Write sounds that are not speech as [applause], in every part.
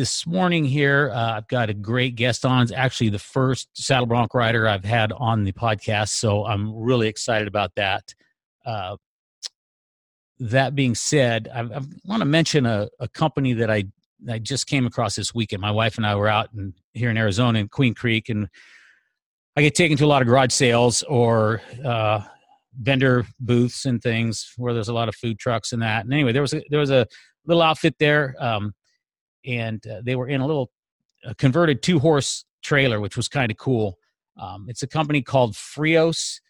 this morning here, uh, I've got a great guest on. It's actually the first saddle bronc rider I've had on the podcast, so I'm really excited about that. Uh, that being said, I, I want to mention a, a, company that I I just came across this weekend. My wife and I were out in, here in Arizona in Queen Creek, and I get taken to a lot of garage sales or uh, vendor booths and things where there's a lot of food trucks and that. And anyway, there was a, there was a little outfit there, um, and uh, they were in a little a converted two horse trailer, which was kind of cool. Um, it's a company called Frios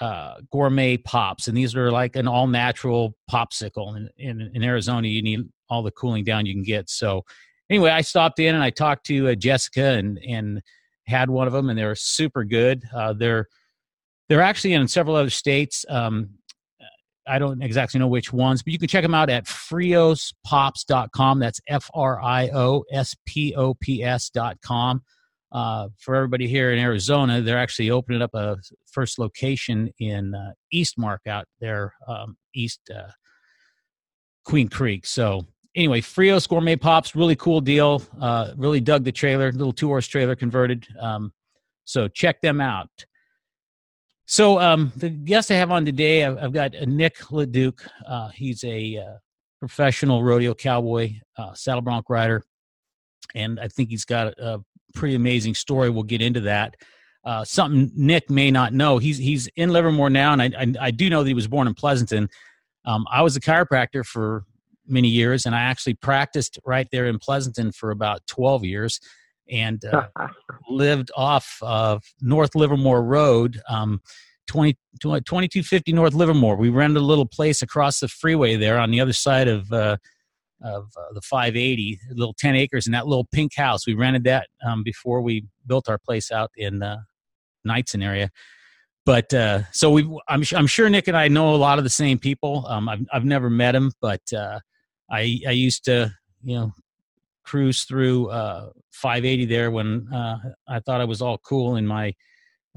uh, gourmet pops, and these are like an all natural popsicle. And in, in, in, Arizona, you need all the cooling down you can get. So, anyway, I stopped in and I talked to uh, Jessica and and had one of them, and they're super good. Uh, they're they're actually in several other states. Um, I don't exactly know which ones, but you can check them out at friospops.com. That's F R I O S P O P S.com uh, for everybody here in Arizona, they're actually opening up a first location in uh, Eastmark out there, um, east uh, Queen Creek. So anyway, Frios Gourmet Pops, really cool deal. Uh, really dug the trailer, little two horse trailer converted. Um, so check them out. So um, the guest I have on today, I've, I've got Nick Leduc. Uh, he's a uh, professional rodeo cowboy, saddle bronc rider, and I think he's got a, pretty amazing story. We'll get into that. Uh, something Nick may not know. He's he's in Livermore now, and I I, I do know that he was born in Pleasanton. Um, I was a chiropractor for many years, and I actually practiced right there in Pleasanton for about twelve years, and uh, [laughs] lived off of North Livermore Road. Um, 20, 2250 North Livermore. We rented a little place across the freeway there on the other side of uh, of uh, the 580, little 10 acres in that little pink house. We rented that um, before we built our place out in uh, Knightsen area. But uh, so we, I'm, I'm sure Nick and I know a lot of the same people. Um, I've, I've never met him, but uh, I, I used to, you know, cruise through uh, 580 there when uh, I thought I was all cool in my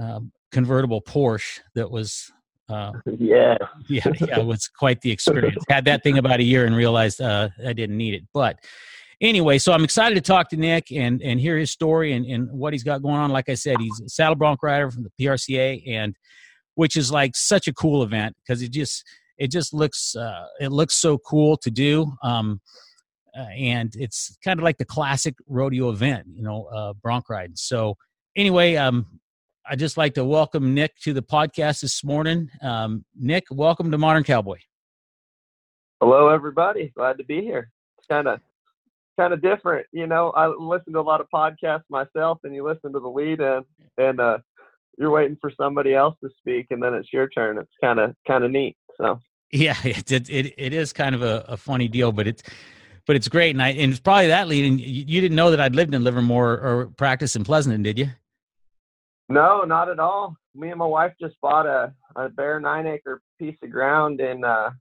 uh, convertible Porsche that was uh, [laughs] yeah, yeah, [laughs] yeah. It was quite the experience. Had that thing about a year and realized uh, I didn't need it. But anyway, so I'm excited to talk to Nick and and hear his story and, and what he's got going on. Like I said, he's a saddle bronc rider from the PRCA, and which is like such a cool event because it just it just looks uh, it looks so cool to do. Um, uh, and it's kind of like the classic rodeo event, you know, uh, bronc riding. So anyway, um, I'd just like to welcome Nick to the podcast this morning. Um, Nick, welcome to Modern Cowboy. Hello, everybody. Glad to be here. It's kind of kind of different, you know. I listen to a lot of podcasts myself, and you listen to the lead in, and uh, you're waiting for somebody else to speak, and then it's your turn. It's kind of kind of neat. So yeah, it, [laughs] it it, it is kind of a, a funny deal, but it's but it's great, and I and it's probably that lead. And you, didn't know that I'd lived in Livermore or practiced in Pleasanton, did you? No, not at all. Me and my wife just bought a, a bare nine acre piece of ground in uh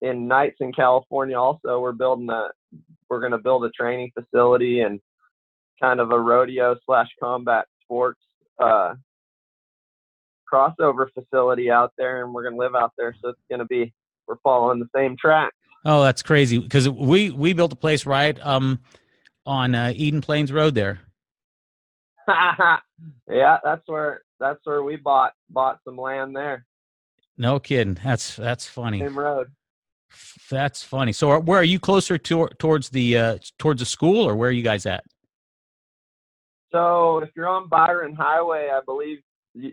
in Knightsen, California. Also, we're building a we're going to build a training facility and kind of a rodeo slash combat sports uh, crossover facility out there, and we're going to live out there. So it's going to be we're following the same track. Oh, that's crazy because we we built a place right um on uh, Eden Plains Road there. [laughs] yeah, that's where that's where we bought bought some land there. No kidding. That's that's funny. Same road. That's funny. So, where are you closer to, towards the uh, towards the school, or where are you guys at? So, if you're on Byron Highway, I believe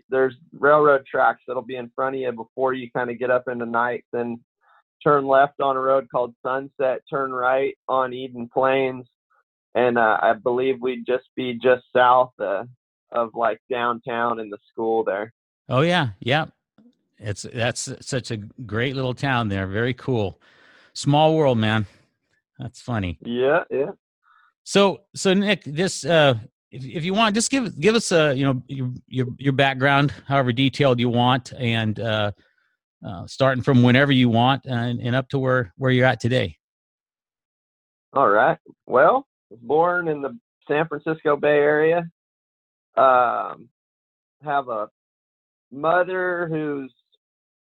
there's railroad tracks that'll be in front of you before you kind of get up into night. Then turn left on a road called Sunset. Turn right on Eden Plains, and uh, I believe we'd just be just south uh, of like downtown in the school there. Oh yeah, yeah. It's that's such a great little town there. Very cool. Small world, man. That's funny. Yeah, yeah. So, so Nick, this, uh, if, if you want, just give give us a you know your your, your background, however detailed you want, and uh, uh, starting from whenever you want, and, and up to where where you're at today. All right. Well, was born in the San Francisco Bay Area. Um, have a mother whose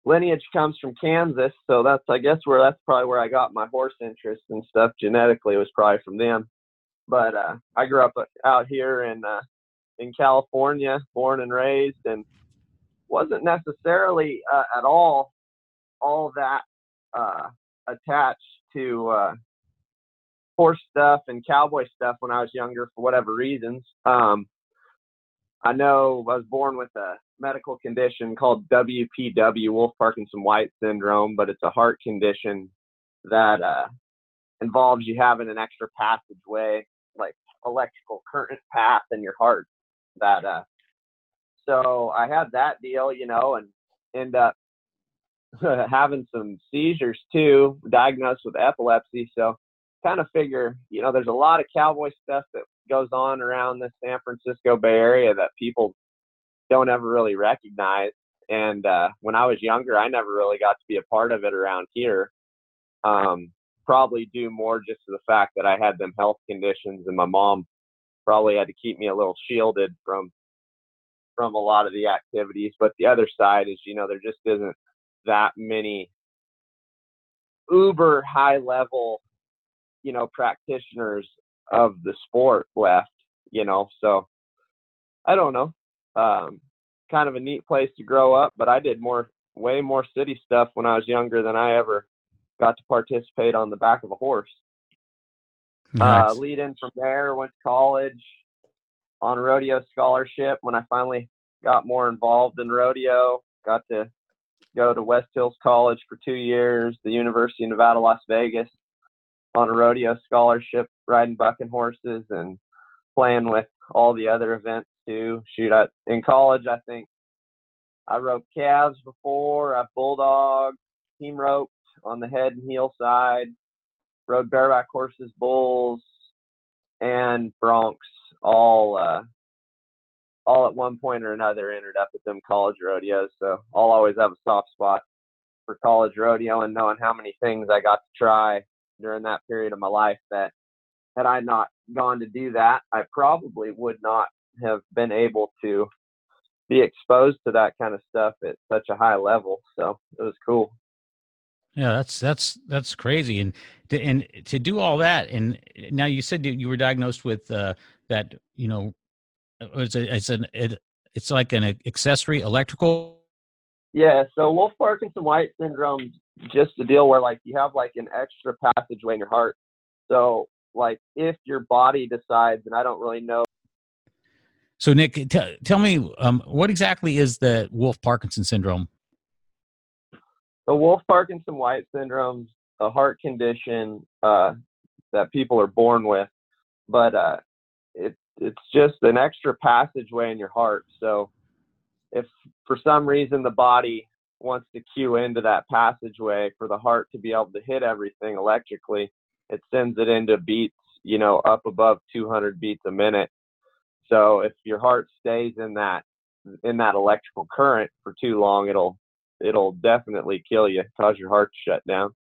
lineage comes from Kansas, so that's I guess where that's probably where I got my horse interest and stuff genetically was probably from them. But uh, I grew up uh, out here in uh, in California, born and raised, and wasn't necessarily uh, at all all that uh, attached to uh, horse stuff and cowboy stuff when I was younger for whatever reasons. Um, I know I was born with a medical condition called WPW, Wolff Parkinson White syndrome, but it's a heart condition that uh, involves you having an extra passageway, like electrical current path in your heart. That uh, so I had that deal, you know, and end up [laughs] having some seizures too, diagnosed with epilepsy. So kind of figure, you know, there's a lot of cowboy stuff that goes on around the San Francisco Bay Area that people don't ever really recognize. And uh, when I was younger, I never really got to be a part of it around here. Um, probably due more just to the fact that I had them health conditions, and my mom probably had to keep me a little shielded from from a lot of the activities. But the other side is, you know, there just isn't that many uber high level, you know, practitioners of the sport left, you know. So I don't know. Um, kind of a neat place to grow up, but I did more, way more city stuff when I was younger than I ever got to participate on the back of a horse. Uh, nice. Uh, lead in from there, went to college on rodeo scholarship. When I finally got more involved in rodeo, got to go to West Hills College for two years, the University of Nevada, Las Vegas, on a rodeo scholarship, riding bucking horses and playing with all the other events too. Shoot, I, in college, I think I rode calves before. I bulldogged, team roped on the head and heel side, rode bareback horses, bulls, and broncs. All uh, all at one point or another ended up at them college rodeos. So I'll always have a soft spot for college rodeo and knowing how many things I got to try during that period of my life that had I not gone to do that, I probably would not have been able to be exposed to that kind of stuff at such a high level. So it was cool. Yeah, that's that's that's crazy, and to, and to do all that, and now you said you were diagnosed with uh, that, you know, it's a, it's an it, it's like an accessory electrical. Yeah, so Wolff Parkinson White syndrome, just a deal where like you have like an extra passageway in your heart. So like if your body decides, and I don't really know so, Nick, t- tell me um, what exactly is the Wolff Parkinson syndrome? The Wolff Parkinson White syndrome, a heart condition uh, that people are born with, but uh, it's just an extra passageway in your heart. So, if for some reason the body wants to cue into that passageway for the heart to be able to hit everything electrically, it sends it into beats, you know, up above 200 beats a minute so if your heart stays in that in that electrical current for too long, it'll it'll definitely kill you, cause your heart to shut down.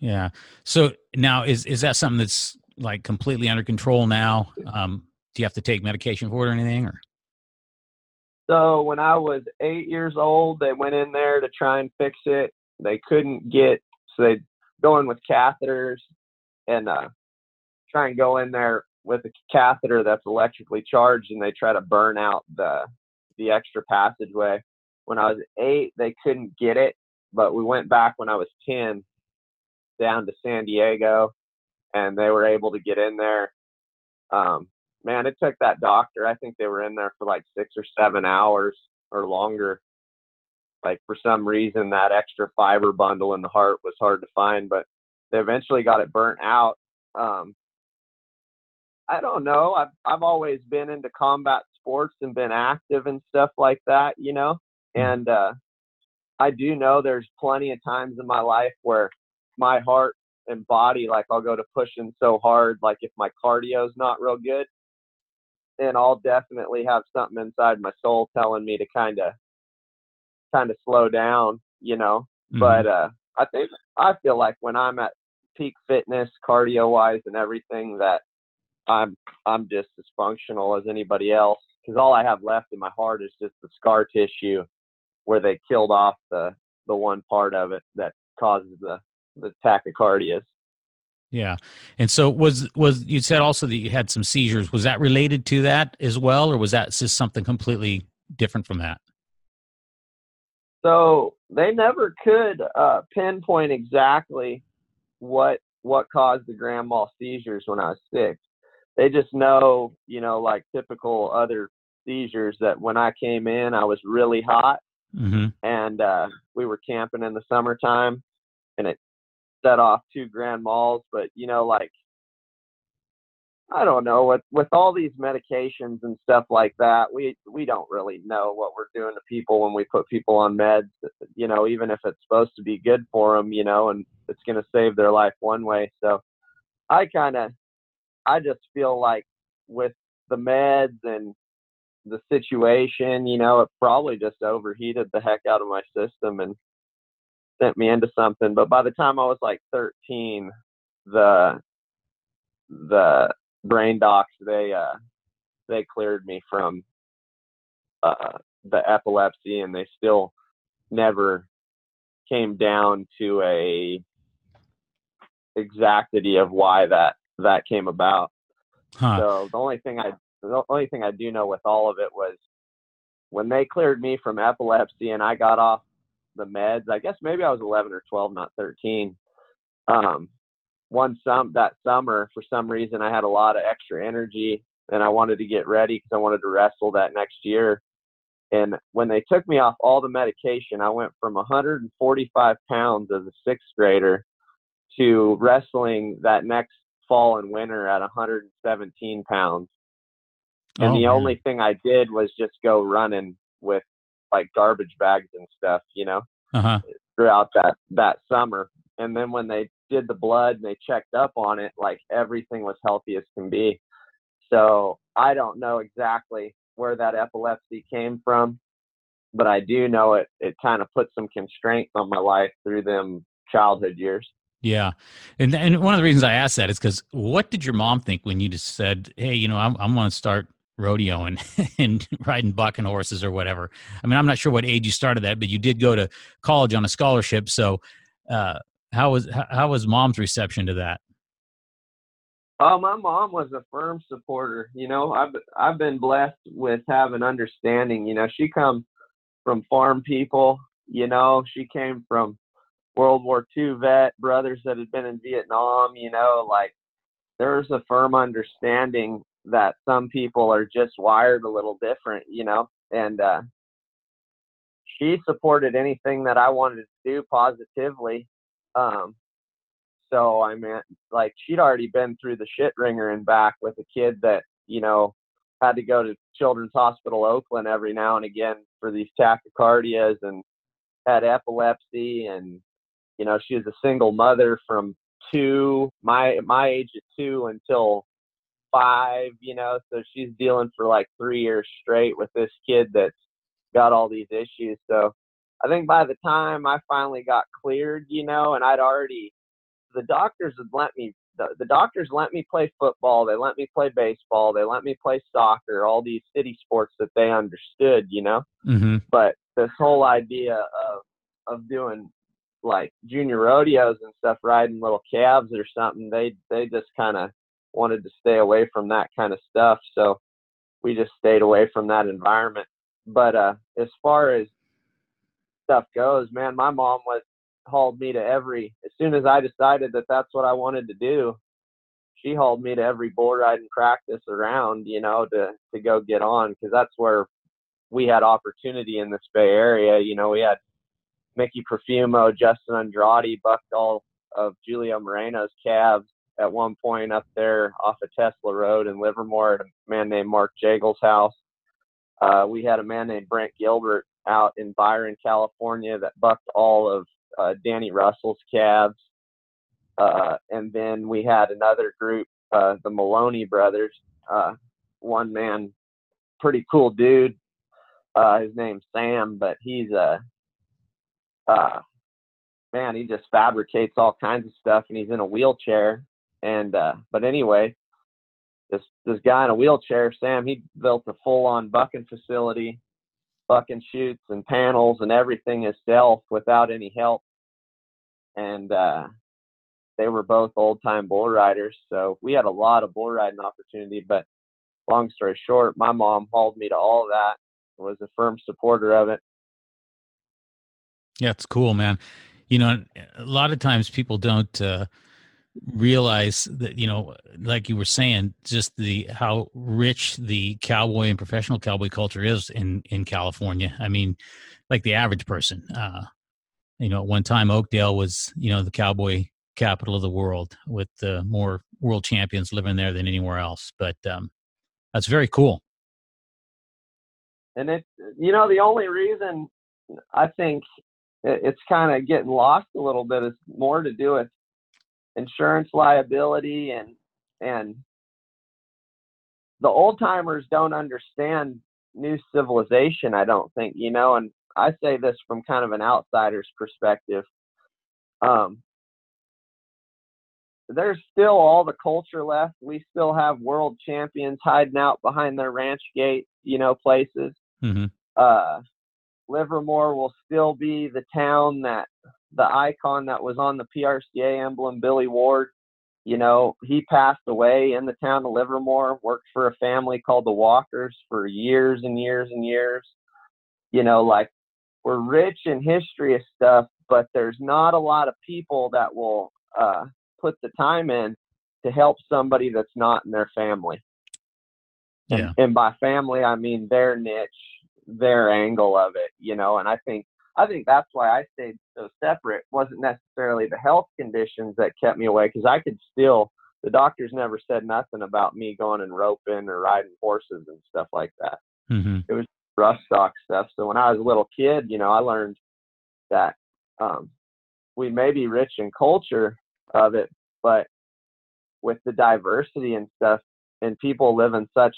Yeah. So now is is that something that's like completely under control now? Um, do you have to take medication for it or anything or? So when I was eight years old, they went in there to try and fix it. They couldn't get so they go in with catheters and uh, try and go in there with a catheter that's electrically charged and they try to burn out the the extra passageway. When I was eight, they couldn't get it, but we went back when I was ten down to San Diego, and they were able to get in there. Um, man, it took that doctor. I think they were in there for like six or seven hours or longer. Like for some reason, that extra fiber bundle in the heart was hard to find, but they eventually got it burnt out. Um, I don't know. I've I've always been into combat sports and been active and stuff like that, you know. Hmm. And uh I do know there's plenty of times in my life where my heart and body, like I'll go to pushing so hard, like if my cardio's not real good, and I'll definitely have something inside my soul telling me to kind of kind of slow down, you know. Mm-hmm. But uh I think I feel like when I'm at peak fitness, cardio wise, and everything, that I'm I'm just as functional as anybody else because all I have left in my heart is just the scar tissue where they killed off the the one part of it that causes the the tachycardias. Yeah. And so was was you said also that you had some seizures. Was that related to that as well or was that just something completely different from that? So they never could uh, pinpoint exactly what what caused the grand mal seizures when I was six. They just know, you know, like typical other seizures that when I came in, I was really hot, mm-hmm. and uh, we were camping in the summertime, and it set off two grand mals, But you know, like I don't know with with all these medications and stuff like that, we we don't really know what we're doing to people when we put people on meds. You know, even if it's supposed to be good for them, you know, and it's going to save their life one way. So I kind of I just feel like with the meds and the situation, you know, it probably just overheated the heck out of my system and sent me into something. But by the time I was like 13, the the brain docs they uh they cleared me from uh the epilepsy and they still never came down to a exactity of why that that came about. Huh. So the only thing I the only thing I do know with all of it was when they cleared me from epilepsy and I got off the meds. I guess maybe I was 11 or 12, not 13. Um, one some that summer for some reason I had a lot of extra energy and I wanted to get ready because I wanted to wrestle that next year. And when they took me off all the medication, I went from 145 pounds as a sixth grader to wrestling that next fall and winter at 117 pounds. And oh, the man. only thing I did was just go running with like garbage bags and stuff, you know, uh-huh. throughout that that summer. And then when they did the blood and they checked up on it, like everything was healthy as can be. So I don't know exactly where that epilepsy came from, but I do know it. It kind of put some constraints on my life through them childhood years. Yeah, and and one of the reasons I asked that is because what did your mom think when you just said, "Hey, you know, I'm I'm going to start rodeoing [laughs] and riding bucking horses or whatever"? I mean, I'm not sure what age you started that, but you did go to college on a scholarship. So, uh, how was how was mom's reception to that? Oh, my mom was a firm supporter. You know, I've I've been blessed with having understanding. You know, she comes from farm people. You know, she came from World War II vet brothers that had been in Vietnam. You know, like there's a firm understanding that some people are just wired a little different. You know, and uh, she supported anything that I wanted to do positively. Um, so I mean, like she'd already been through the shit wringer and back with a kid that you know had to go to Children's Hospital Oakland every now and again for these tachycardias and had epilepsy and you know she was a single mother from two my my age at two until five you know so she's dealing for like three years straight with this kid that's got all these issues so I think by the time I finally got cleared, you know, and I'd already, the doctors had let me, the, the doctors let me play football. They let me play baseball. They let me play soccer, all these city sports that they understood, you know. Mm-hmm. But this whole idea of, of doing like junior rodeos and stuff, riding little calves or something, they, they just kind of wanted to stay away from that kind of stuff. So we just stayed away from that environment. But uh, as far as stuff goes, man, my mom was hauled me to every. As soon as I decided that that's what I wanted to do, she hauled me to every bull riding practice around, you know, to to go get on because that's where we had opportunity in this Bay Area. You know, we had Mickey Profumo, Justin Andrade bucked all of Julio Moreno's calves at one point up there off of Tesla Road in Livermore at a man named Mark Jagel's house. Uh, we had a man named Brent Gilbert out in Byron, California, that bucked all of uh, Danny Russell's calves. Uh, and then we had another group, uh, the Maloney brothers. Uh, one man, pretty cool dude. Uh, his name's Sam, but he's a uh, man. He just fabricates all kinds of stuff, and he's in a wheelchair. And uh, but anyway, this this guy in a wheelchair, Sam, he built a full-on bucking facility, bucking chutes and panels and everything himself without any help. And uh, they were both old-time bull riders, so we had a lot of bull riding opportunity. But long story short, my mom hauled me to all that. Was a firm supporter of it. Yeah, it's cool, man. You know, a lot of times people don't uh, realize that you know like you were saying just the how rich the cowboy and professional cowboy culture is in in california. I mean like the average person uh you know at one time oakdale was you know the cowboy capital of the world with uh, more world champions living there than anywhere else. But um that's very cool. And it you know the only reason i think it's kind of getting lost a little bit is more to do with insurance liability and and the old timers don't understand new civilization i don't think you know and i say this from kind of an outsider's perspective. Um there's still all the culture left. We still have world champions hiding out behind their ranch gate you know places. Mm-hmm. uh livermore will still be the town that the icon that was on the PRCA emblem, Billy Ward. You know, he passed away in the town of Livermore, worked for a family called the Walkers for years and years and years. You know, like we're rich in history of stuff, but there's not a lot of people that will uh, put the time in to help somebody that's not in their family. Yeah. And, and by family, I mean their niche, their angle of it, you know, and I think I think that's why I stayed so separate. Wasn't necessarily the health conditions that kept me away because I could still. The doctors never said nothing about me going and roping or riding horses and stuff like that. Mm-hmm. It was rough stock stuff. So when I was a little kid, you know, I learned that um, we may be rich in culture of it, but with the diversity and stuff, and people living such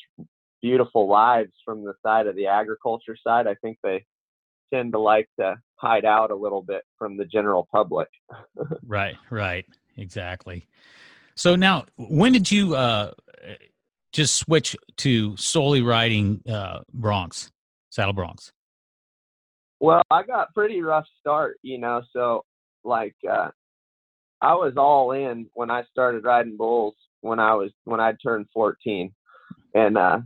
beautiful lives from the side of the agriculture side, I think they tend to like to hide out a little bit from the general public. [laughs] right, right, exactly. So now, when did you uh, just switch to solely riding uh, broncs, saddle broncs? Well, I got pretty rough start, you know. So, like, uh, I was all in when I started riding bulls when I was when I turned 14, and uh,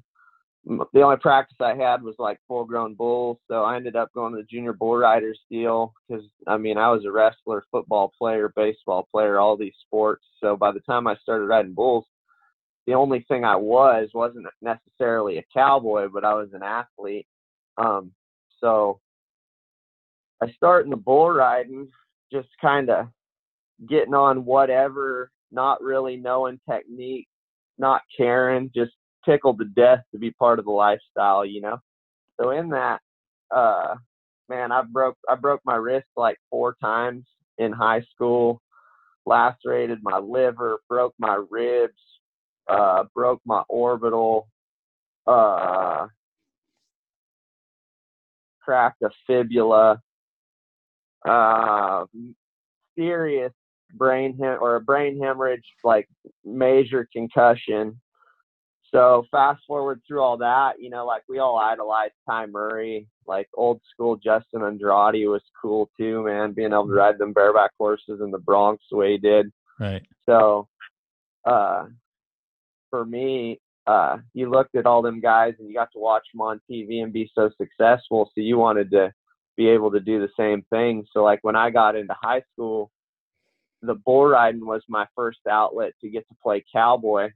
the only practice I had was like full grown bulls. So I ended up going to the junior bull riders deal because I mean I was a wrestler, football player, baseball player, all these sports. So by the time I started riding bulls, the only thing I was wasn't necessarily a cowboy, but I was an athlete. Um, so I start in the bull riding, just kind of getting on whatever, not really knowing technique, not caring, just tickled to death to be part of the lifestyle, you know. So in that, uh, man, I broke I broke my wrist like four times in high school, lacerated my liver, broke my ribs, uh, broke my orbital, uh, cracked a fibula, uh, serious brain hem- or a brain hemorrhage, like major concussion. So fast forward through all that, you know, like we all idolized Ty Murray, like old school Justin Andrade was cool too, man, being able to ride them bareback horses in the broncs the way he did. Right. So, uh, for me, uh, you looked at all them guys and you got to watch them on TV and be so successful. So you wanted to be able to do the same thing. So like when I got into high school, the bull riding was my first outlet to get to play cowboy.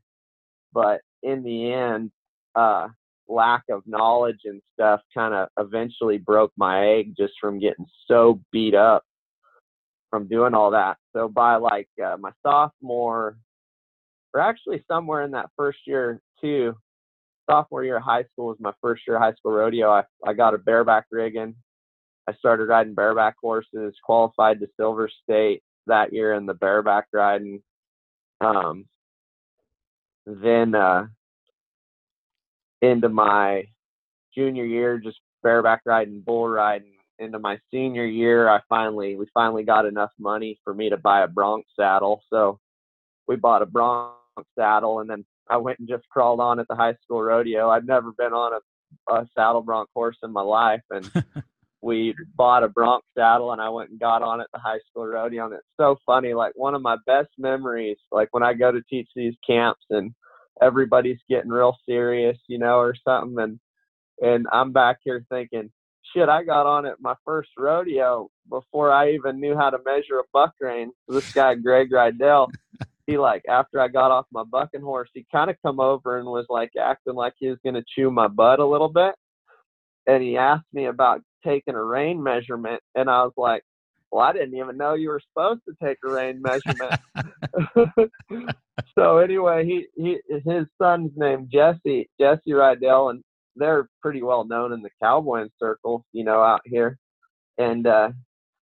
But in the end, uh, lack of knowledge and stuff kind of eventually broke my egg just from getting so beat up from doing all that. So by like uh, my sophomore, or actually somewhere in that first year too, sophomore year of high school was my first year of high school rodeo. I, I got a bareback rigging. I started riding bareback horses, qualified to Silver State, that year in the bareback riding. Um, then uh, into my junior year, just bareback riding, bull riding. Into my senior year, I finally we finally got enough money for me to buy a bronc saddle. So we bought a bronc saddle, and then I went and just crawled on at the high school rodeo. I'd never been on a, a saddle bronc horse in my life, and [laughs] we bought a bronc saddle, and I went and got on at the high school rodeo. And it's so funny. Like one of my best memories, like when I go to teach these camps and everybody's getting real serious, you know, or something, and and I'm back here thinking, shit, I got on at my first rodeo before I even knew how to measure a buck rein. This guy Greg Rydell, he like after I got off my bucking horse, he kind of come over and was like acting like he was gonna chew my butt a little bit, and he asked me about taking a rein measurement, and I was like, well, I didn't even know you were supposed to take a rein measurement. [laughs] [laughs] so anyway, he he his son's named Jesse Jesse Rydell, and they're pretty well known in the cowboying circle, you know, out here. And uh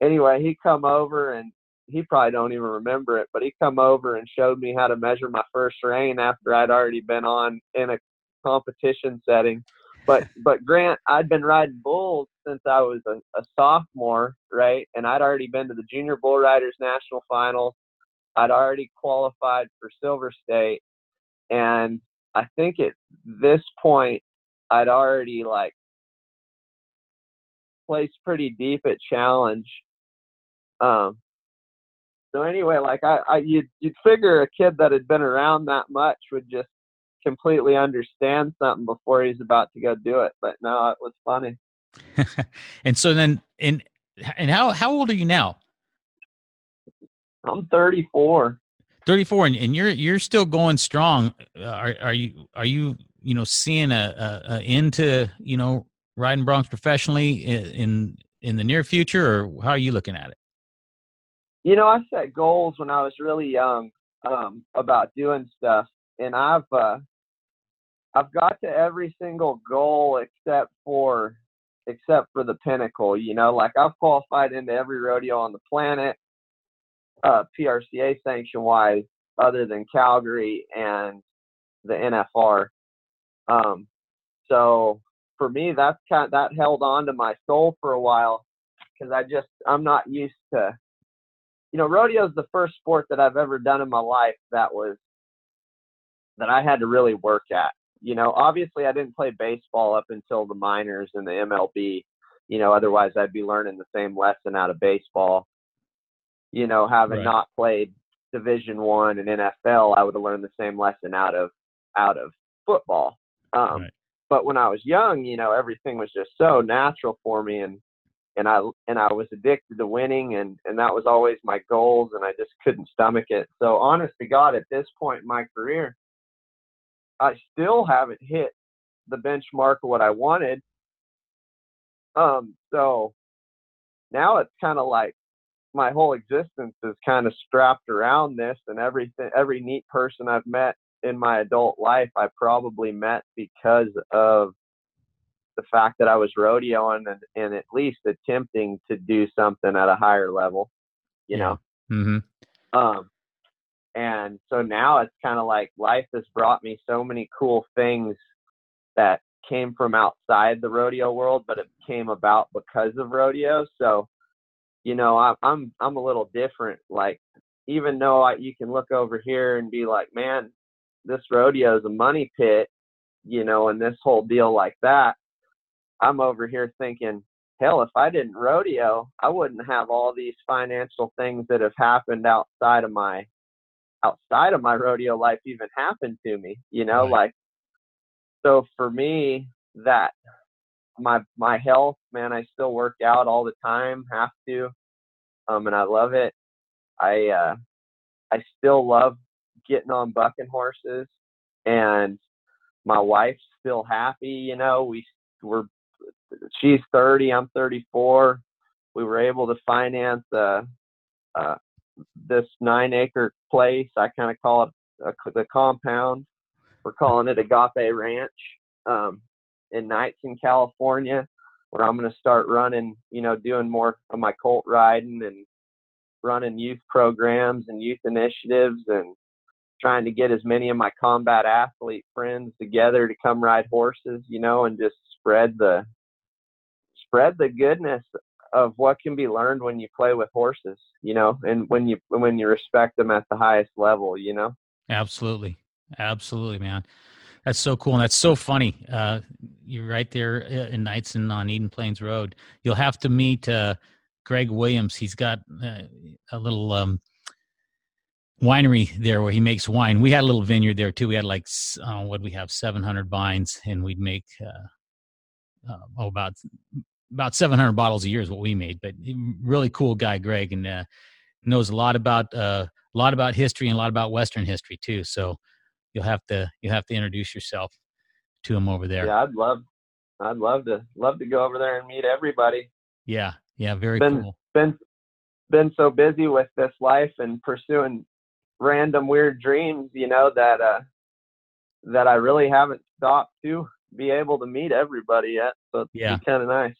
anyway, he come over and he probably don't even remember it, but he come over and showed me how to measure my first rein after I'd already been on in a competition setting. But but Grant, I'd been riding bulls since I was a, a sophomore, right? And I'd already been to the Junior Bull Riders National Finals. I'd already qualified for Silver State, and I think at this point I'd already like placed pretty deep at challenge. Um, so anyway, like I, I you'd you'd figure a kid that had been around that much would just completely understand something before he's about to go do it. But no, it was funny. [laughs] and so then and and how how old are you now? I'm 34. 34 and, and you're you're still going strong. Uh, are are you are you you know seeing a, a, a into you know riding broncs professionally in, in in the near future or how are you looking at it you know i set goals when i was really young um about doing stuff and i've uh i've got to every single goal except for except for the pinnacle you know like i've qualified into every rodeo on the planet uh prca sanction wise other than calgary and the nfr um, so for me, that's kind of, that held on to my soul for a while because I just I'm not used to, you know, rodeo is the first sport that I've ever done in my life that was that I had to really work at. You know, obviously I didn't play baseball up until the minors and the MLB. You know, otherwise I'd be learning the same lesson out of baseball. You know, having right. not played Division One and NFL, I would have learned the same lesson out of out of football. Um, right. But when I was young, you know, everything was just so natural for me, and and I and I was addicted to winning, and and that was always my goals, and I just couldn't stomach it. So honest to God, at this point in my career, I still haven't hit the benchmark of what I wanted. Um, so now it's kind of like my whole existence is kind of strapped around this, and everything, every neat person I've met in my adult life I probably met because of the fact that I was rodeoing and, and at least attempting to do something at a higher level, you yeah. know. Mm-hmm. Um, and so now it's kind of like life has brought me so many cool things that came from outside the rodeo world, but it came about because of rodeo. So, you know, I, I'm I'm a little different. Like, even though I, you can look over here and be like, man, this rodeo is a money pit, you know, and this whole deal like that, I'm over here thinking, hell, if I didn't rodeo, I wouldn't have all these financial things that have happened outside of my outside of my rodeo life even happened to me, you know, right. like so for me that my my health, man, I still work out all the time, have to. Um and I love it. I uh I still love getting on bucking horses and my wife's still happy you know we were she's 30 i'm 34 we were able to finance uh, uh, this nine acre place i kind of call it a, the compound. We're calling it agape ranch um, in Knightsen, California, where I'm going to start running, you know, doing more of my colt riding and running youth programs and youth initiatives and trying to get as many of my combat athlete friends together to come ride horses, you know, and just spread the spread the goodness of what can be learned when you play with horses, you know, and when you when you respect them at the highest level, you know. Absolutely, absolutely, man. That's so cool, and that's so funny. Uh, you're right there uh, in Knightsen on Eden Plains Road. You'll have to meet uh, Greg Williams. He's got uh, a little um, winery there where he makes wine. We had a little vineyard there too. We had like uh, what we have 700 vines, and we'd make uh, oh about about 700 bottles a year is what we made. But really cool guy, Greg, and uh, knows a lot about uh, a lot about history and a lot about Western history too. So you'll have to you'll have to introduce yourself to him over there. Yeah, I'd love I'd love to love to go over there and meet everybody. Yeah, yeah, very been, cool. Been been so busy with this life and pursuing random weird dreams, you know, that uh that I really haven't stopped to be able to meet everybody yet. So it's yeah. kind of nice.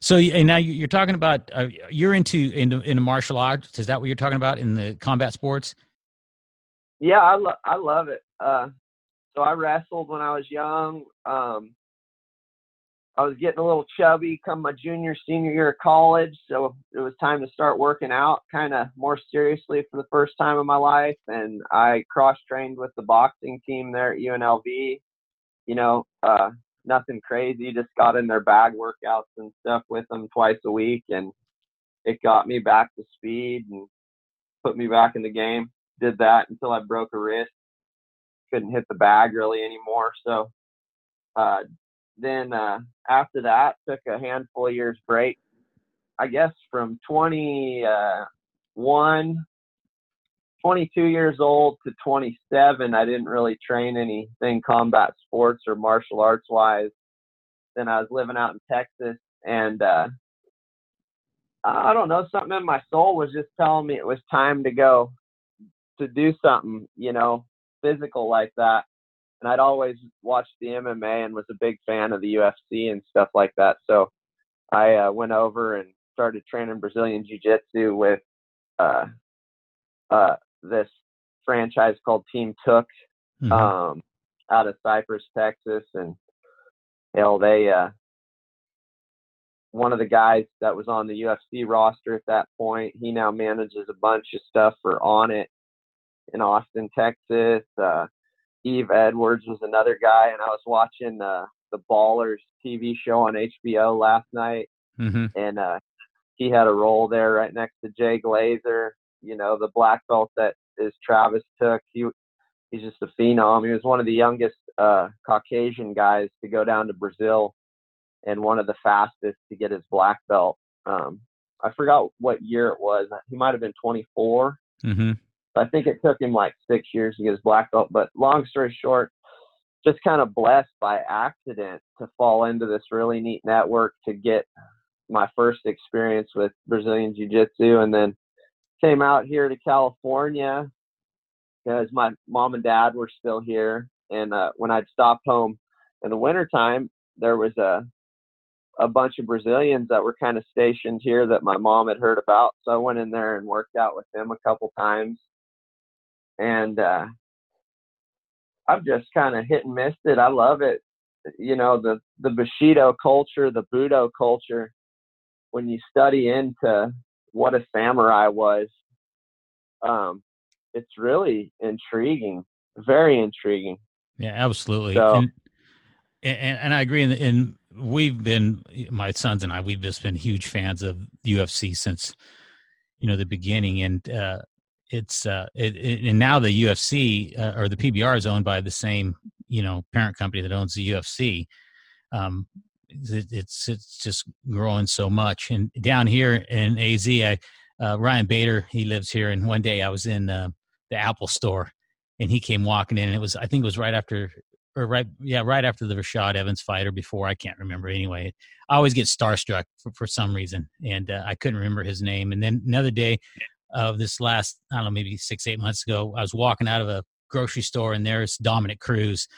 So and now you're talking about uh, you're into into into martial arts. Is that what you're talking about in the combat sports? Yeah, I love I love it. Uh, so I wrestled when I was young. Um, I was getting a little chubby come my junior senior year of college, so it was time to start working out kind of more seriously for the first time in my life. And I cross trained with the boxing team there at UNLV. You know, uh, nothing crazy. Just got in their bag workouts and stuff with them twice a week, and it got me back to speed and put me back in the game. Did that until I broke a wrist. Couldn't hit the bag really anymore. So uh, then uh, after that, took a handful of years break. I guess from 21 uh, 22 years old to 27, I didn't really train anything combat sports or martial arts wise. Then I was living out in Texas and, uh, I don't know, something in my soul was just telling me it was time to go to do something, you know, physical like that. And I'd always watched the MMA and was a big fan of the UFC and stuff like that. So I uh, went over and started training Brazilian Jiu Jitsu with uh, uh, this franchise called Team Tooke mm-hmm. um, out of Cypress, Texas, and hell, they uh, one of the guys that was on the UFC roster at that point. He now manages a bunch of stuff for Onnit in Austin, Texas. Uh, Yves Edwards was another guy, and I was watching uh, the Ballers TV show on HBO last night, mm-hmm. and uh, he had a role there right next to Jay Glazer you know, the black belt that is Travis Tooke. He he's just a phenom. He was one of the youngest uh, Caucasian guys to go down to Brazil, and one of the fastest to get his black belt. Um, I forgot what year it was. He might have been 24. Mm-hmm. I think it took him like six years to get his black belt. But long story short, just kind of blessed by accident to fall into this really neat network to get my first experience with Brazilian Jiu Jitsu, and then came out here to California because my mom and dad were still here. And uh, when I'd stop home in the wintertime, there was a a bunch of Brazilians that were kind of stationed here that my mom had heard about. So I went in there and worked out with them a couple times. And uh, I've just kind of hit and missed it. I love it. You know, the, the Bushido culture, the Budo culture, when you study into what a samurai was. Um, it's really intriguing, very intriguing. Yeah, absolutely. So, and, and, and I agree. And, and we've been my sons and I we've just been huge fans of UFC since you know the beginning, and uh, it's uh, it, it, and now the UFC uh, or the PBR is owned by the same you know parent company that owns the UFC. Um, it's it's just growing so much. And down here in AZ, I, uh, Ryan Bader, he lives here. And one day I was in uh, the Apple store, and he came walking in. And it was I think it was right after or right yeah right after the Rashad Evans fight or before I can't remember. Anyway, I always get starstruck for, for some reason, and uh, I couldn't remember his name. And then another day of this last I don't know maybe six eight months ago, I was walking out of a grocery store, and there's Dominick Cruz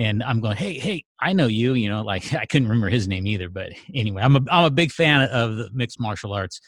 and I'm going, hey, hey, I know you. You know, like [laughs] I couldn't remember his name either, but anyway, I'm a I'm a big fan of the mixed martial arts.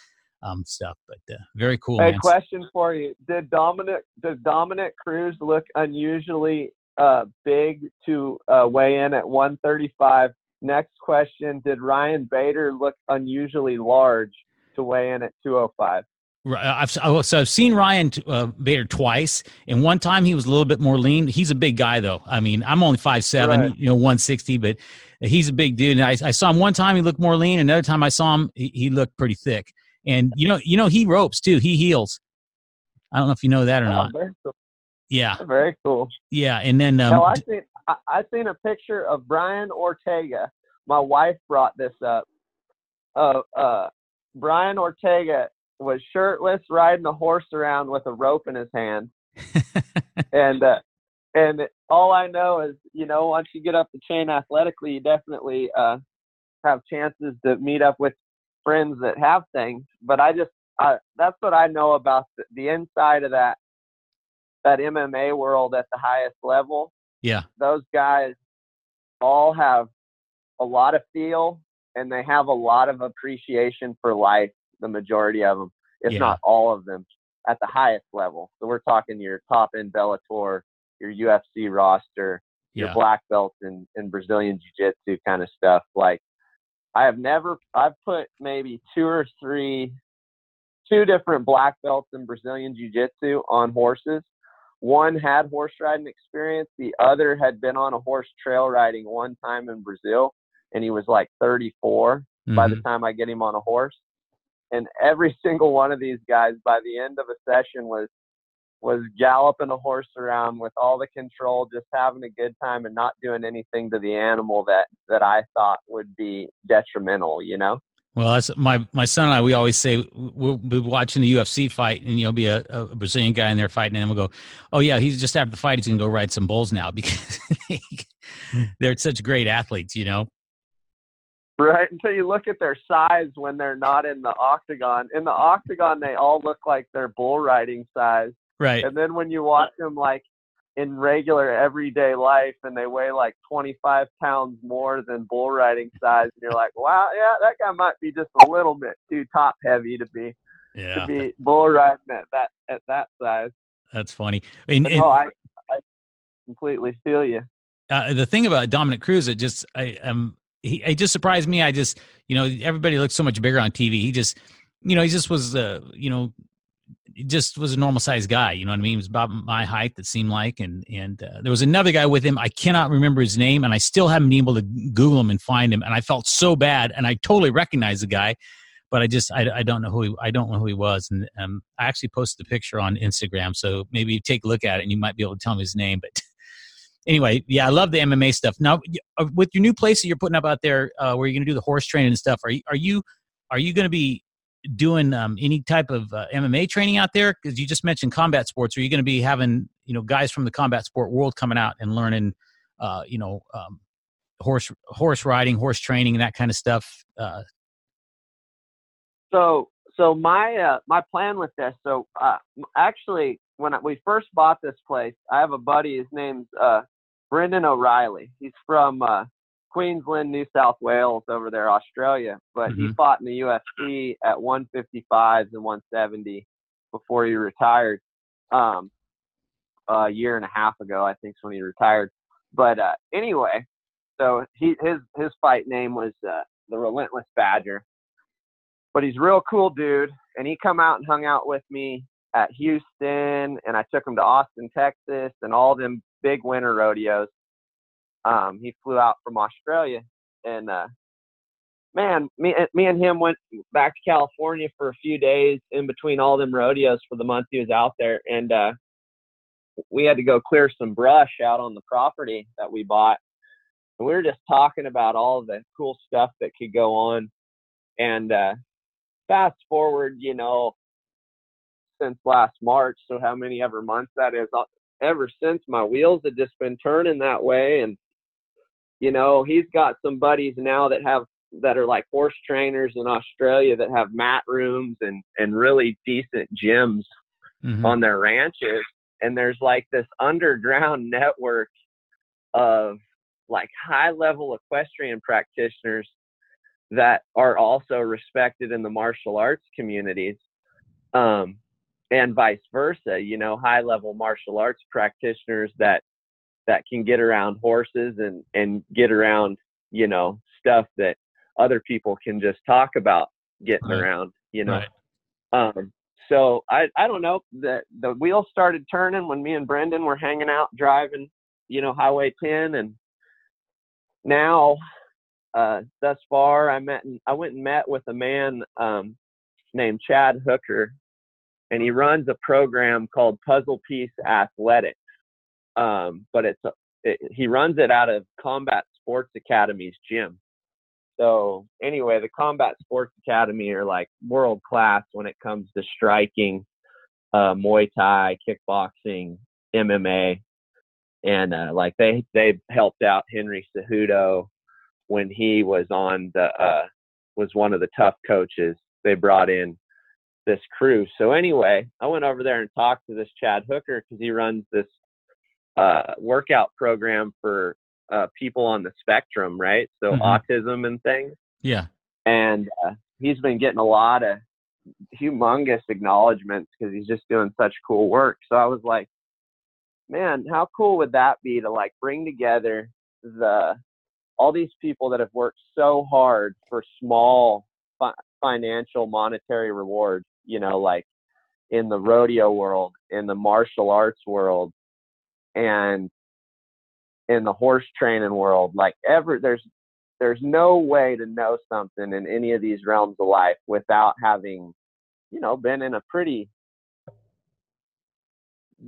um, stuff. But uh, very cool. Hey, man. question for you: Did Dominick did Dominick Cruz look unusually uh, big to uh, weigh in at 135? Next question: Did Ryan Bader look unusually large to weigh in at 205? I've so I've seen Ryan uh, Bader twice, and one time he was a little bit more lean. He's a big guy though. I mean, I'm only five seven, right. you know, one sixty, but he's a big dude. And I, I, saw him one time; he looked more lean. Another time I saw him, he, he, looked pretty thick. And you know, you know, he ropes too. He heals. I don't know if you know that or oh, not. Cool. Yeah, very cool. Yeah, and then um, no, I seen I, I seen a picture of Brian Ortega. My wife brought this up. Uh, uh, Brian Ortega was shirtless, riding a horse around with a rope in his hand, [laughs] and uh, and all I know is, you know, once you get up the chain athletically, you definitely uh, have chances to meet up with friends that have things. But I just, I, that's what I know about the, the inside of that that MMA world at the highest level. Yeah, those guys all have a lot of feel and they have a lot of appreciation for life the majority of them, if yeah. not all of them, at the highest level. So we're talking your top end Bellator, your UFC roster, yeah. your black belts in, in Brazilian Jiu Jitsu kind of stuff. Like I have never, I've put maybe two or three, two different black belts in Brazilian Jiu Jitsu on horses. One had horse riding experience. The other had been on a horse trail riding one time in Brazil, and he was like 34 mm-hmm. by the mm-hmm. time I get him on a horse and every [laughs] single one of these guys by the end of a session was was galloping a horse around with all the control, just having a good time and not doing anything to the animal that that I thought would be detrimental. You know. Well, that's my my son and I. We always say we'll be watching the UFC fight, and you'll be a, a Brazilian guy in there fighting, and we'll go, "Oh yeah, he's just after the fight. He's gonna go ride some bulls now because [laughs] hmm. they're such great athletes, you know." Right [laughs] until you look at their size when they're not in the octagon. In the octagon, they all look like they're bull riding size. Right. And then when you watch them like in regular everyday life and they weigh like 25 pounds more than bull riding size, and you're like, wow, yeah, that guy might be just a little bit too top heavy to be yeah. to be bull riding at that at that size. That's funny. And, and, no, I, I completely feel you. Uh, the thing about Dominick Cruz, it just I am he, he just surprised me. I just, you know, everybody looks so much bigger on TV. He just, you know, he just was, uh, you know, just was a normal sized guy. You know what I mean? He was about my height. That seemed like, and and uh, there was another guy with him. I cannot remember his name, and I still haven't been able to Google him and find him. And I felt so bad, and I totally recognized the guy, but I just I, I don't know who he I don't know who he was. And um, I actually posted the picture on Instagram, so maybe you take a look at it, and you might be able to tell me his name. But [laughs] anyway, yeah, I love the MMA stuff. Now, uh, with your new place that you're putting up out there, uh, where you're going to do the horse training and stuff, are you are you are you going to be doing um, any type of uh, MMA training out there? Because you just mentioned combat sports. Are you going to be having you know guys from the combat sport world coming out and learning, uh, you know, um, horse horse riding, horse training, and that kind of stuff? Uh, so, so my uh, my plan with this. So, actually, when we first bought this place, I have a buddy. His name's uh, Brendan O'Reilly. He's from uh, Queensland, New South Wales, over there, Australia. But mm-hmm. he fought in the UFC at 155s and 170 before he retired. Um, a year and a half ago, I think, is when he retired. But uh, anyway, so he his his fight name was uh, the Relentless Badger. But he's a real cool dude, and he come out and hung out with me at Houston, and I took him to Austin, Texas, and all them big winter rodeos. Um, he flew out from Australia, and uh, man, me me and him went back to California for a few days in between all them rodeos for the month he was out there, and uh, we had to go clear some brush out on the property that we bought. And we were just talking about all the cool stuff that could go on, and uh, fast forward, you know, since last March, so how many ever months that is, ever since my wheels had just been turning that way and you know he's got some buddies now that have that are like horse trainers in australia that have mat rooms and and really decent gyms mm-hmm. on their ranches and there's like this underground [laughs] network of like high level equestrian practitioners that are also respected in the martial arts communities um, and vice versa you know high level martial arts practitioners that that can get around horses and and get around you know stuff that other people can just talk about getting Right. around you know Right. um so i i don't know the the wheels started turning when me and brendan were hanging out driving you know highway 10 and now uh thus far i met and i went and met with a man um named chad hooker and he runs a program called puzzle piece athletics um but it's it, he runs it out of combat sports academy's gym. So anyway the combat sports academy are like world class when it comes to striking uh muay thai kickboxing mma and uh like they they helped out henry cejudo when he was on the uh was one of the TUF coaches. They brought in this crew so anyway i went over there and talked to this chad hooker because he runs this uh workout program for uh people on the spectrum right so Mhm. autism and things Yeah. and uh, he's been getting a lot of humongous acknowledgments because he's just doing such cool work. So I was like, man, how cool would that be to like bring together the all these people that have worked so hard for small fi- financial monetary rewards, you know, like in the rodeo world, in the martial arts world, and in the horse training world, like ever there's there's no way to know something in any of these realms of life without having, you know, been in a pretty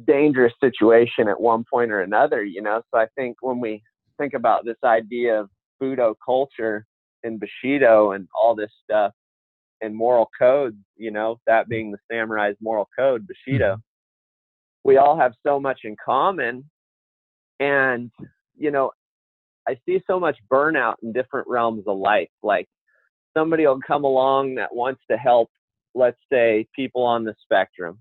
dangerous situation at one point or another, you know. So I think when we think about this idea of Budo culture and Bushido and all this stuff and moral codes, you know, that mm. being the samurai's moral code, Bushido, mm-hmm. we all have so much in common. And, you know, I see so much burnout in different realms of life. Like somebody will come along that wants to help, let's say, people on the spectrum,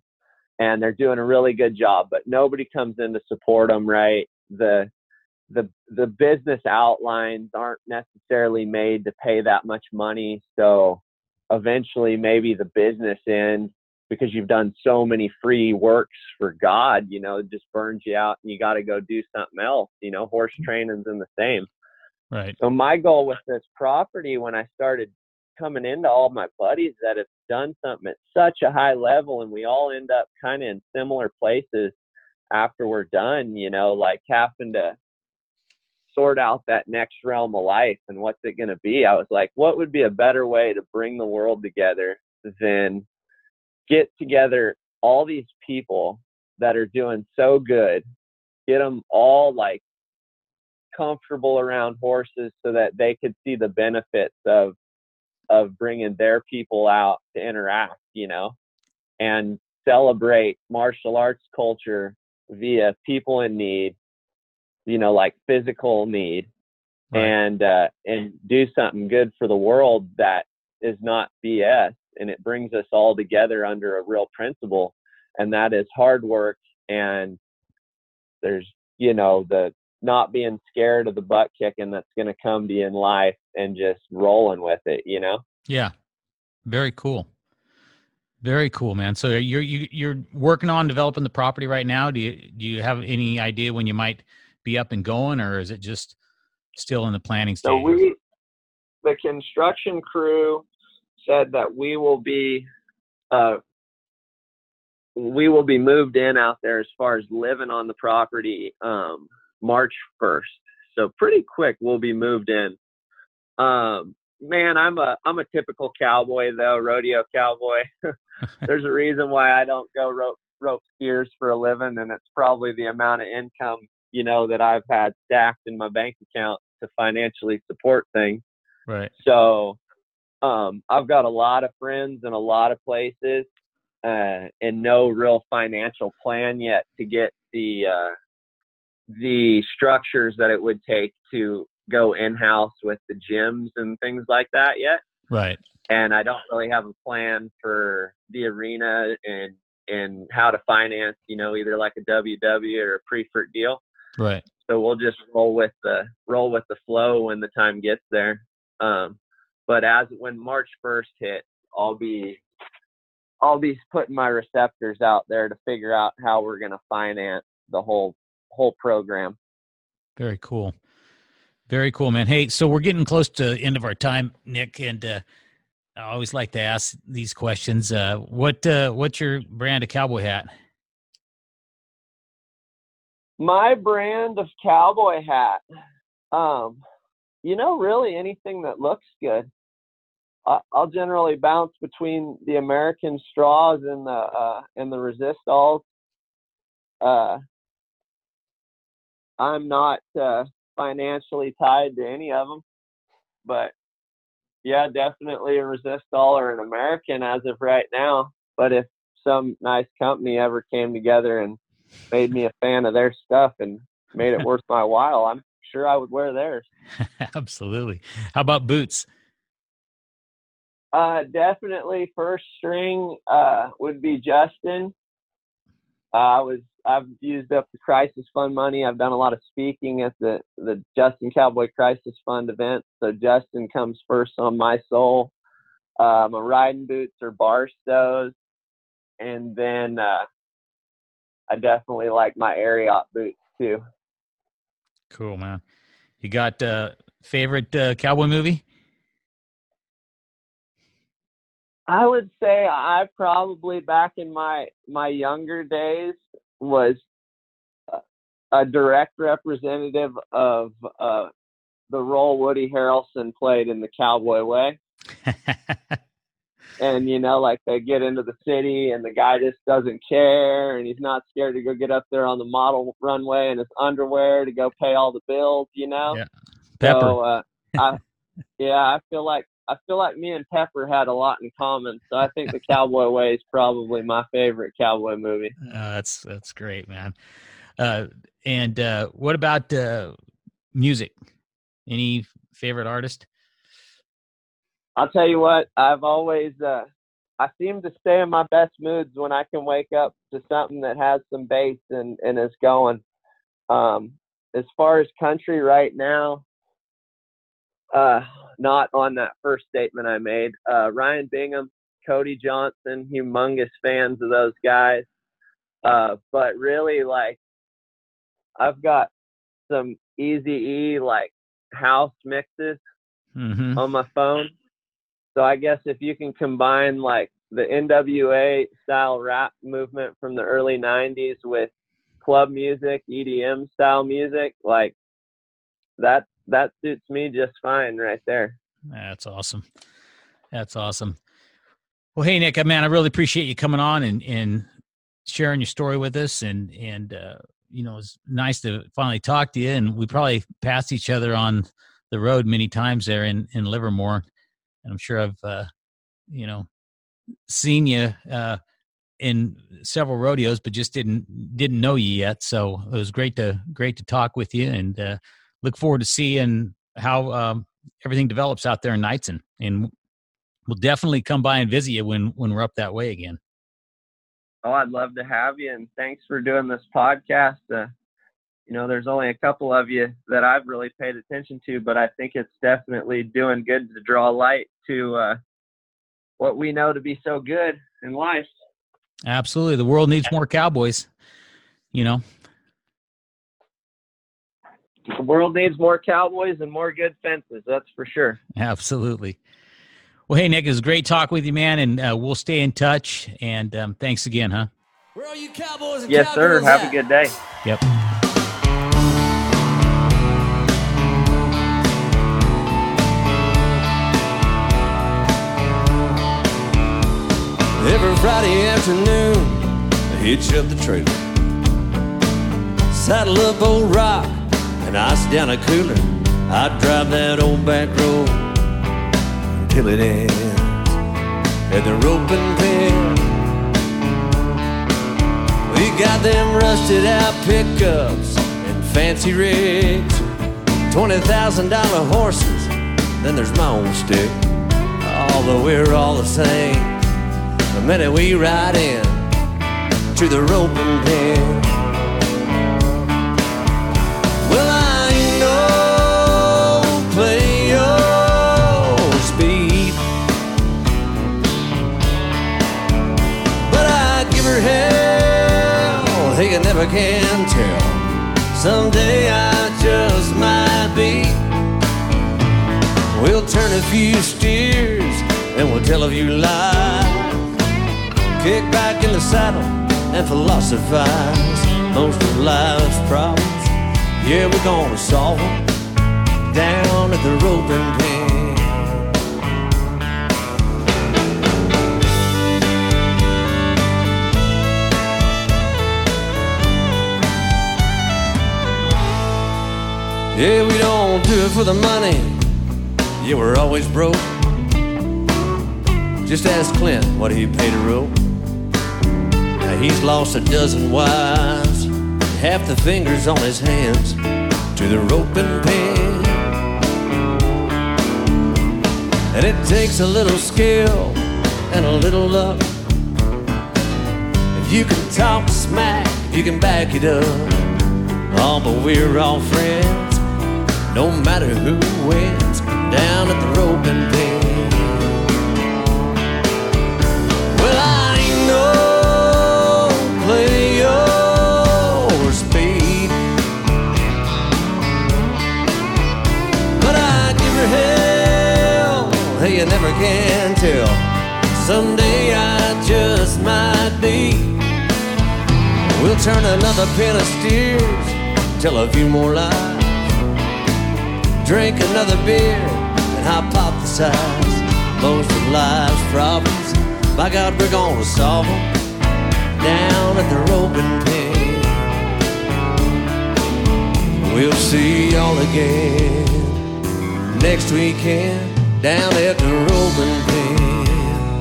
and they're doing a really good job, but nobody comes in to support them, right? The the the business outlines aren't necessarily made to pay that much money, so eventually maybe the business end because you've done so many free works for God, you know, it just burns you out and you got to go do something else. You know, horse mm. training's in the same. Right. So my goal with this property when I started coming into all my buddies that have done something at such a high level and we all end up kind of in similar places after we're done, you know, like having to sort out that next realm of life and what's it going to be. I was like, what would be a better way to bring the world together than get together all these people that are doing so good, get them all like comfortable around horses so that they could see the benefits of of bringing their people out to interact, you know, and celebrate martial arts culture via people in need, you know, like physical need, Right. and uh, and do something good for the world that is not BS, and it brings us all together under a real principle, and that is hard work and there's you know the not being scared of the butt kicking that's going to come to you in life and just rolling with it, you know. Yeah. Very cool. Very cool, man. So you're you, you're working on developing the property right now. Do you do you have any idea when you might be up and going, or is it just still in the planning So stage? we, the construction crew, said that we will be, uh, we will be moved in out there as far as living on the property um, March first. So pretty quick, we'll be moved in. Um, man, I'm a I'm a typical cowboy though, rodeo cowboy. [laughs] There's a reason why I don't go rope rope skiers for a living, and it's probably the amount of income you know that I've had stacked in my bank account to financially support things. right. So um, I've got a lot of friends in a lot of places, uh, and no real financial plan yet to get the uh, the structures that it would take to go in house with the gyms and things like that yet. Right. And I don't really have a plan for the arena and and how to finance, you know, either like a WW or a preferred deal Right. so we'll just roll with the roll with the flow when the time gets there. Um, but as when March 1st hits, I'll be I'll be putting my receptors out there to figure out how we're going to finance the whole whole program. Very cool. Very cool, man. Hey, so we're getting close to the end of our time, Nick, and uh, I always like to ask these questions. Uh, what uh, what's your brand of cowboy hat? My brand of cowboy hat, um, you know, really anything that looks good. I'll generally bounce between the American straws and the uh, and the resistols. Uh, I'm not uh, financially tied to any of them, but yeah, definitely a resistol or an American as of right now. But if some nice company ever came together and made me a fan of their stuff and made it [laughs] worth my while, I'm sure I would wear theirs. [laughs] Absolutely. How about boots? Uh, definitely first string uh, would be Justin. Uh, I was I've used up the Crisis Fund money. I've done a lot of speaking at the the Justin Cowboy Crisis Fund event. So Justin comes first on my soul. Uh, my riding boots are Barstows, and then uh, I definitely like my Ariat boots too. Cool, man. You got uh, favorite uh, cowboy movie? I would say I probably back in my my younger days was a direct representative of uh, the role Woody Harrelson played in the Cowboy Way. [laughs] and you know, like they get into the city, and the guy just doesn't care, and he's not scared to go get up there on the model runway in his underwear to go pay all the bills. You know. Yeah. Pepper. So, uh, I, yeah, I feel like I feel like me and Pepper had a lot in common. So I think the [laughs] Cowboy Way is probably my favorite cowboy movie. Uh, that's that's great, man. Uh, and uh, what about uh, music? Any favorite artist? I'll tell you what. I've always uh, I seem to stay in my best moods when I can wake up to something that has some bass and and is going. Um, as far as country right now, uh, not on that first statement I made. Uh, Ryan Bingham, Cody Johnson, humongous fans of those guys. Uh, but really, like, I've got some Eazy E like house mixes mm-hmm. on my phone. So I guess if you can combine like the NWA style rap movement from the early '90s with club music, EDM style music, like that that suits me just fine right there. That's awesome. That's awesome. Well, hey Nick, man, I really appreciate you coming on and and sharing your story with us, and and uh, you know it's nice to finally talk to you. And we probably passed each other on the road many times there in in Livermore, and I'm sure I've uh, you know seen you uh, in several rodeos, but just didn't didn't know you yet. So it was great to great to talk with you, and uh, look forward to seeing how um, everything develops out there in Knightsen, and we'll definitely come by and visit you when when we're up that way again. Oh, I'd love to have you, and thanks for doing this podcast. Uh, you know, there's only a couple of you that I've really paid attention to, but I think it's definitely doing good to draw light to uh, what we know to be so good in life. Absolutely, the world needs more cowboys. You know, the world needs more cowboys and more good fences. That's for sure. Absolutely. Well, hey, Nick, it was great talking with you, man, and uh, we'll stay in touch. And um, thanks again, huh? Where are you cowboys and Yes, sir. Have at? a good day. Yep. Friday afternoon, I hitch up the trailer, saddle up old rock and ice down a cooler. I'd drive that old back road until it ends at the roping pen. We got them rusted out pickups and fancy rigs, twenty thousand dollar horses. Then there's my old stick. Although we're all the same, minute we ride in to the roping pen. Well, I ain't no your speed, but I give her hell. He never can tell. Someday I just might be. We'll turn a few steers and we'll tell a few lies. Kick back in the saddle and philosophize. Most of life's problems, yeah, we're gonna solve them down at the roping pen. Yeah, we don't do it for the money. Yeah, we're always broke. Just ask Clint what he paid a rope. He's lost a dozen wives, half the fingers on his hands to the rope and pen. And it takes a little skill and a little luck. If you can talk smack, you can back it up. Oh, but we're all friends no matter who wins down at the roping pen. Can tell. Someday I just might be. We'll turn another pen of steers, tell a few more lies drink another beer and hypothesize most of life's problems. By God, we're gonna solve them down at the roping pen. We'll see y'all again next weekend down at the roping pen.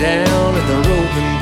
Down at the roping